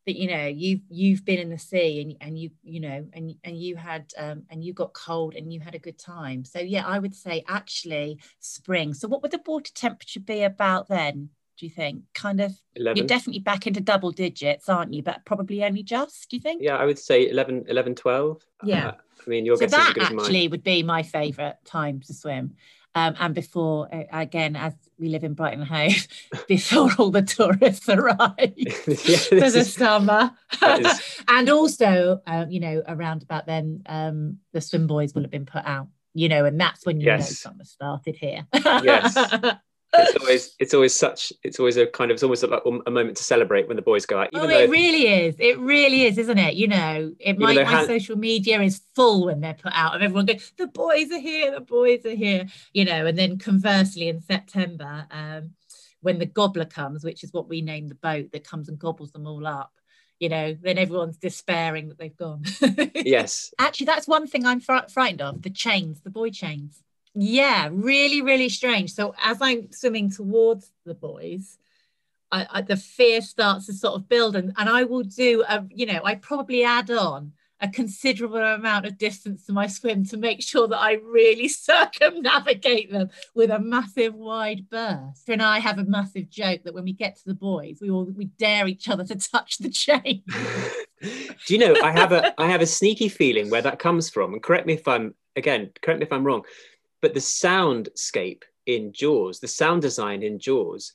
that you know you've you've been in the sea and, and you you know and and you had um, and you got cold and you had a good time. So yeah i would say actually spring. So what would the water temperature be about then do you think? Kind of 11. you're definitely back into double digits aren't you? But probably only just do you think? Yeah i would say 11 11 12 yeah. Uh, i mean your so guess that as good as actually mine. would be my favorite time to swim. Um, and before again as we live in brighton hove *laughs* before all the tourists *laughs* arrive *laughs* Yeah, for the is- summer. is- and also uh, you know around about then um, the swim buoys will have been put out you know and that's when you know summer started here. Yes. It's always it's always such it's always a kind of it's almost like a moment to celebrate when the buoys go out even oh, though it really is. It really is, isn't it? You know, it my, my Han- social media is full when they're put out of everyone going, the buoys are here, the buoys are here, you know, and then conversely in September, um, when the gobbler comes, which is what we name the boat that comes and gobbles them all up, you know, then everyone's despairing that they've gone. *laughs* yes Actually, that's one thing I'm fr- frightened of the chains, the buoy chains. Yeah, really, really strange. So as I'm swimming towards the buoys, I, I, the fear starts to sort of build, and, and I will do a, you know, I probably add on a considerable amount of distance to my swim to make sure that I really *laughs* circumnavigate them with a massive wide burst. And I have a massive joke that when we get to the buoys, we all we dare each other to touch the chain. *laughs* do you know i have a i have a sneaky feeling where that comes from and correct me if i'm again correct me if i'm wrong but the soundscape in jaws the sound design in jaws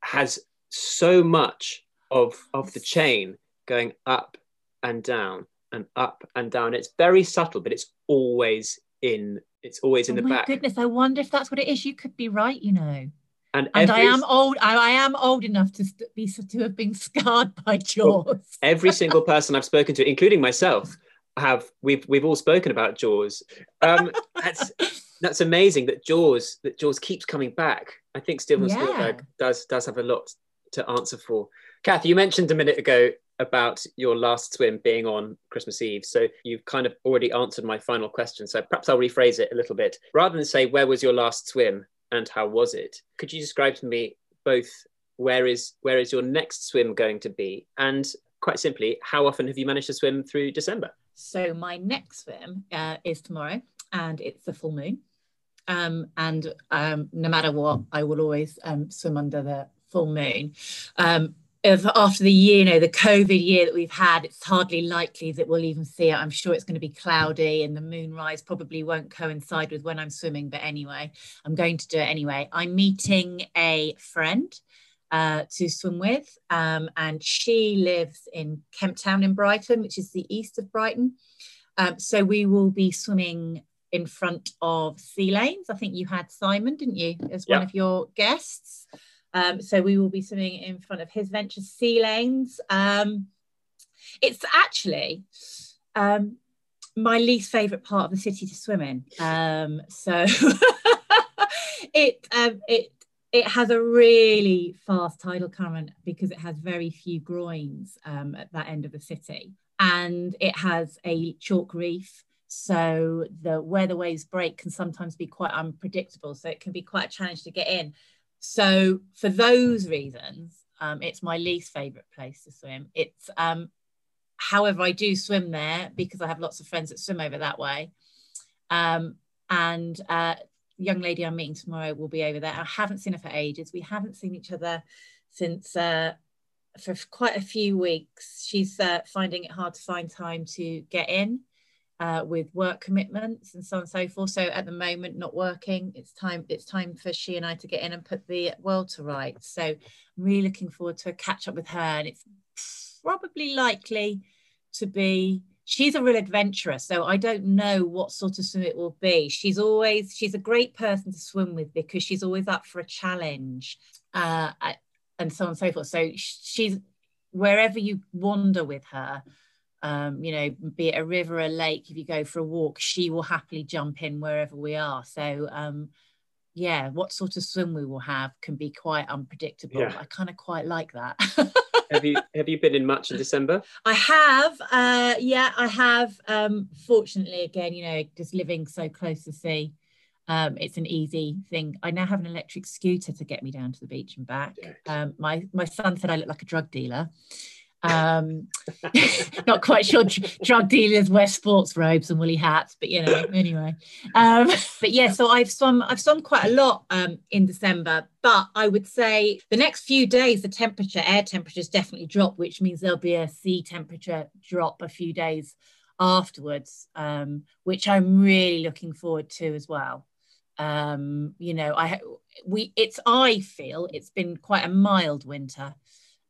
has so much of of the chain going up and down and up and down it's very subtle but it's always in it's always in oh the my back goodness, I wonder if that's what it is. You could be right, you know. and, And I am old. I, I am old enough to be to have been *laughs* scarred by Jaws. every *laughs* single person I've spoken to, including myself, have we've we've all spoken about Jaws. Um, *laughs* that's that's amazing that Jaws that Jaws keeps coming back. I think Steven Yeah. Spielberg does does have a lot to answer for. Kathy, you mentioned a minute ago about your last swim being on Christmas Eve. So you've kind of already answered my final question. So perhaps I'll rephrase it a little bit. Rather than say where was your last swim and how was it, could you describe to me both where is where is your next swim going to be and quite simply how often have you managed to swim through December? So my next swim uh, is tomorrow, and it's the full moon. Um, and um, no matter what, I will always um, swim under the full moon. Um, if after the year, you know, the COVID year that we've had, it's hardly likely that we'll even see it. I'm sure it's going to be cloudy, and the moonrise probably won't coincide with when I'm swimming. But anyway, I'm going to do it anyway. I'm meeting a friend uh, to swim with. Um, and she lives in Kemp Town in Brighton, which is the east of Brighton. Um, so we will be swimming in front of Sea Lanes. I think you had Simon, didn't you, as one of your guests? Um, so we will be swimming in front of his venture Sea Lanes. Um, it's actually um, my least favourite part of the city to swim in. Um, so *laughs* it um, it it has a really fast tidal current because it has very few groins um, at that end of the city, and it has a chalk reef. So the where the waves break can sometimes be quite unpredictable. So it can be quite a challenge to get in. So for those reasons, um, it's my least favourite place to swim. It's um, however I do swim there because I have lots of friends that swim over that way. Um, and uh, young lady I'm meeting tomorrow will be over there. I haven't seen her for ages. We haven't seen each other since uh, for quite a few weeks. She's uh, finding it hard to find time to get in uh, with work commitments and so on and so forth. So at the moment, not working. It's time. It's time for she and I to get in and put the world to rights. So I'm really looking forward to a catch up with her, and it's probably likely to be she's a real adventurer so i don't know what sort of swim it will be she's always she's a great person to swim with because she's always up for a challenge uh, and so on and so forth so she's wherever you wander with her um, you know be it a river a lake if you go for a walk she will happily jump in wherever we are so um, yeah what sort of swim we will have can be quite unpredictable Yeah. i kind of quite like that have you have you been in much in December? *laughs* I have, uh, yeah, I have. Um, fortunately, again, you know, just living so close to sea, Um, it's an easy thing. I now have an electric scooter to get me down to the beach and back. Um, my my son said I look like a drug dealer. Um, *laughs* not quite sure drug dealers wear sports robes and woolly hats, but you know, anyway. Um, *laughs* but yeah, so I've swum, I've swum quite a lot um, in December, but I would say the next few days, the temperature, air temperatures definitely drop, which means there'll be a sea temperature drop a few days afterwards, um, which I'm really looking forward to as well. Um, you know, I we it's I feel it's been quite a mild winter.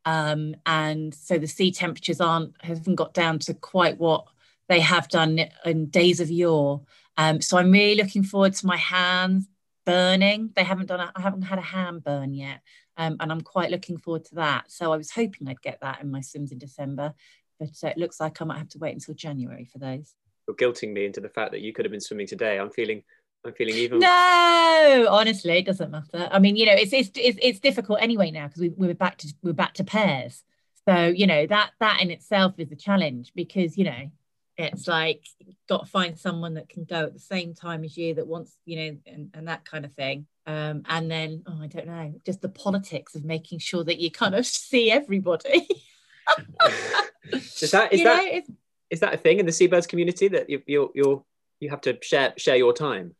Um, and so the sea temperatures aren't haven't got down to quite what they have done in days of yore. Um, so I'm really looking forward to my hands burning. They haven't done. A, I haven't had a hand burn yet, um, and I'm quite looking forward to that. So I was hoping I'd get that in my swims in December, but uh, it looks like I might have to wait until January for those. You're guilting me into the fact that you could have been swimming today. I'm feeling I'm feeling even. No, honestly, it doesn't matter. I mean, you know, it's it's it's, it's difficult anyway now because we, we're back to we're back to pairs. So you know that that in itself is a challenge because you know it's like got to find someone that can go at the same time as you that wants you know and, and that kind of thing. Um, and then oh, I don't know, just the politics of making sure that you kind of *laughs* see everybody. is that is you that know, is that a thing in the seabirds community that you you you you have to share share your time?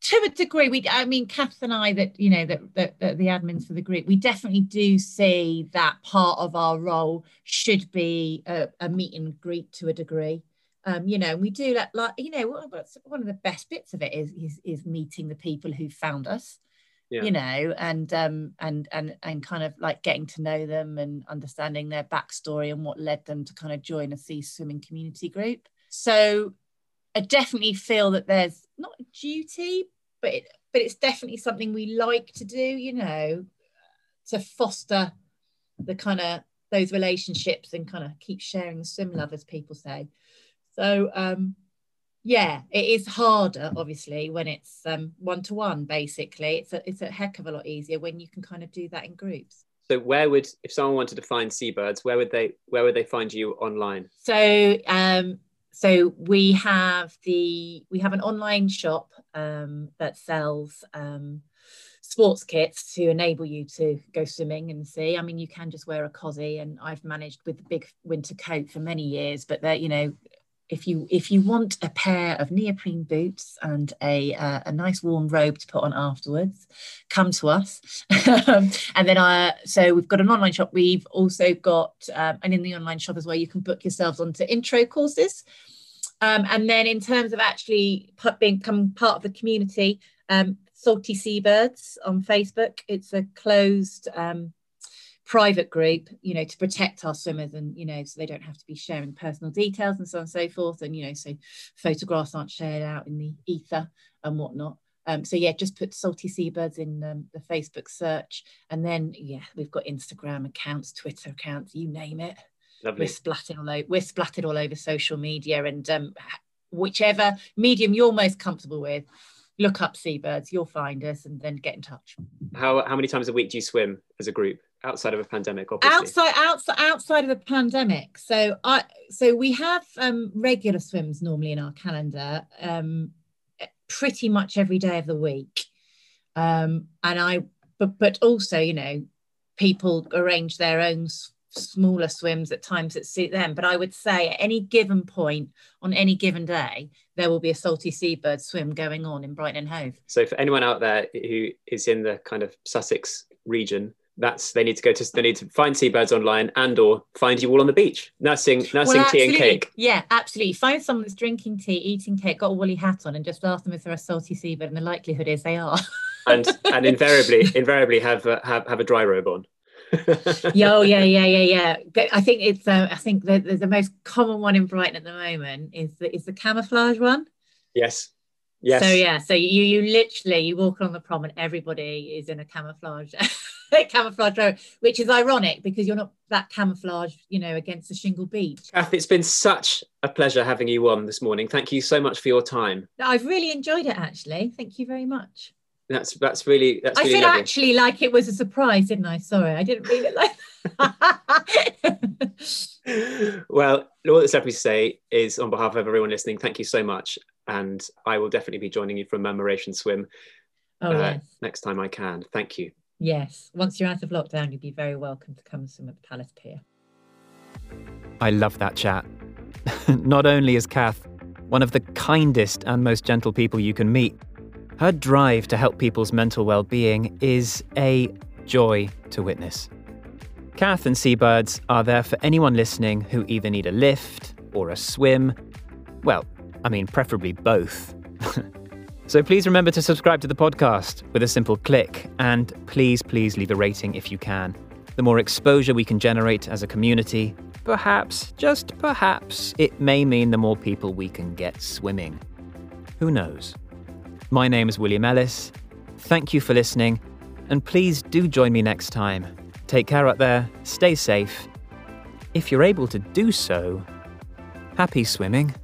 To a degree we i mean kath and i that you know that, that, that, the admins for the group we definitely do see that part of our role should be a, a meet and greet to a degree um, you know we do like, like you know one of the best bits of it is is, is meeting the people who found us yeah. you know and um and and and kind of like getting to know them and understanding their backstory and what led them to kind of join a sea swimming community group so I definitely feel that there's not a duty, but it, but it's definitely something we like to do, you know, to foster the kind of those relationships and kind of keep sharing the swim love, as people say. So um, yeah, it is harder, obviously, when it's one to one. Basically, it's a it's a heck of a lot easier when you can kind of do that in groups. So where would if someone wanted to find seabirds, where would they where would they find you online? So um, so we have the we have an online shop um, that sells um, sports kits to enable you to go swimming and sea. I mean, you can just wear a cozy, and I've managed with the big winter coat for many years. But that you know, if you if you want a pair of neoprene boots and a uh, a nice warm robe to put on afterwards, come to us. *laughs* and then I so we've got an online shop. We've also got um, and in the online shop as well, you can book yourselves onto intro courses. Um, and then in terms of actually becoming part of the community, um, Salty Seabirds on Facebook. It's a closed um, private group, you know, to protect our swimmers and, you know, so they don't have to be sharing personal details and so on and so forth. And, you know, so photographs aren't shared out in the ether and whatnot. Um, so yeah, just put Salty Seabirds in um, the Facebook search. And then, yeah, we've got Instagram accounts, Twitter accounts, you name it. Lovely. We're splattered all over, we're splattered all over social media and um, whichever medium you're most comfortable with, look up seabirds, you'll find us and then get in touch. How, how many times a week do you swim as a group? Outside of a pandemic obviously. outside outside outside of a pandemic. So i so we have um regular swims normally in our calendar um pretty much every day of the week. Um and i but but also you know people arrange their own smaller swims at times that suit them. But i would say at any given point on any given day there will be a salty seabird swim going on in brighton and hove. So for anyone out there who is in the kind of sussex region that's they need to go to they need to find seabirds online and or find you all on the beach nursing nursing well, tea and cake yeah absolutely find someone that's drinking tea eating cake got a woolly hat on and just ask them if they're a salty seabird and the likelihood is they are *laughs* and and invariably invariably have uh, have have a dry robe on yeah, oh, yeah, *laughs* yeah, yeah, yeah. I think it's. Uh, I think the, the, the most common one in Brighton at the moment is the is the camouflage one. Yes, Yes. So yeah, so you you literally you walk along the prom and everybody is in a camouflage *laughs* camouflage robe, which is ironic because you're not that camouflage, you know, against a shingle beach. Kath, it's been such a pleasure having you on this morning. Thank you so much for your time. I've really enjoyed it actually. Thank you very much. That's that's really that's I really said lovely. actually like it was a surprise, didn't I? Sorry, I didn't mean it like *laughs* well, all that's left me to say is on behalf of everyone listening, thank you so much. And I will definitely be joining you for a Murmuration swim Oh, uh, yes. next time I can. Thank you. Yes. Once you're out of lockdown, you'd be very welcome to come swim at the Palace Pier. I love that chat. *laughs* Not only is Kath one of the kindest and most gentle people you can meet, her drive to help people's mental well being is a joy to witness. Kath and Seabirds are there for anyone listening who either need a lift or a swim. Well, I mean, preferably both. *laughs* so please remember to subscribe to the podcast with a simple click, and please, please leave a rating if you can. The more exposure we can generate as a community, perhaps, just perhaps, it may mean the more people we can get swimming. Who knows? My name is William Ellis. Thank you for listening, and please do join me next time. Take care out there, stay safe. If you're able to do so, happy swimming.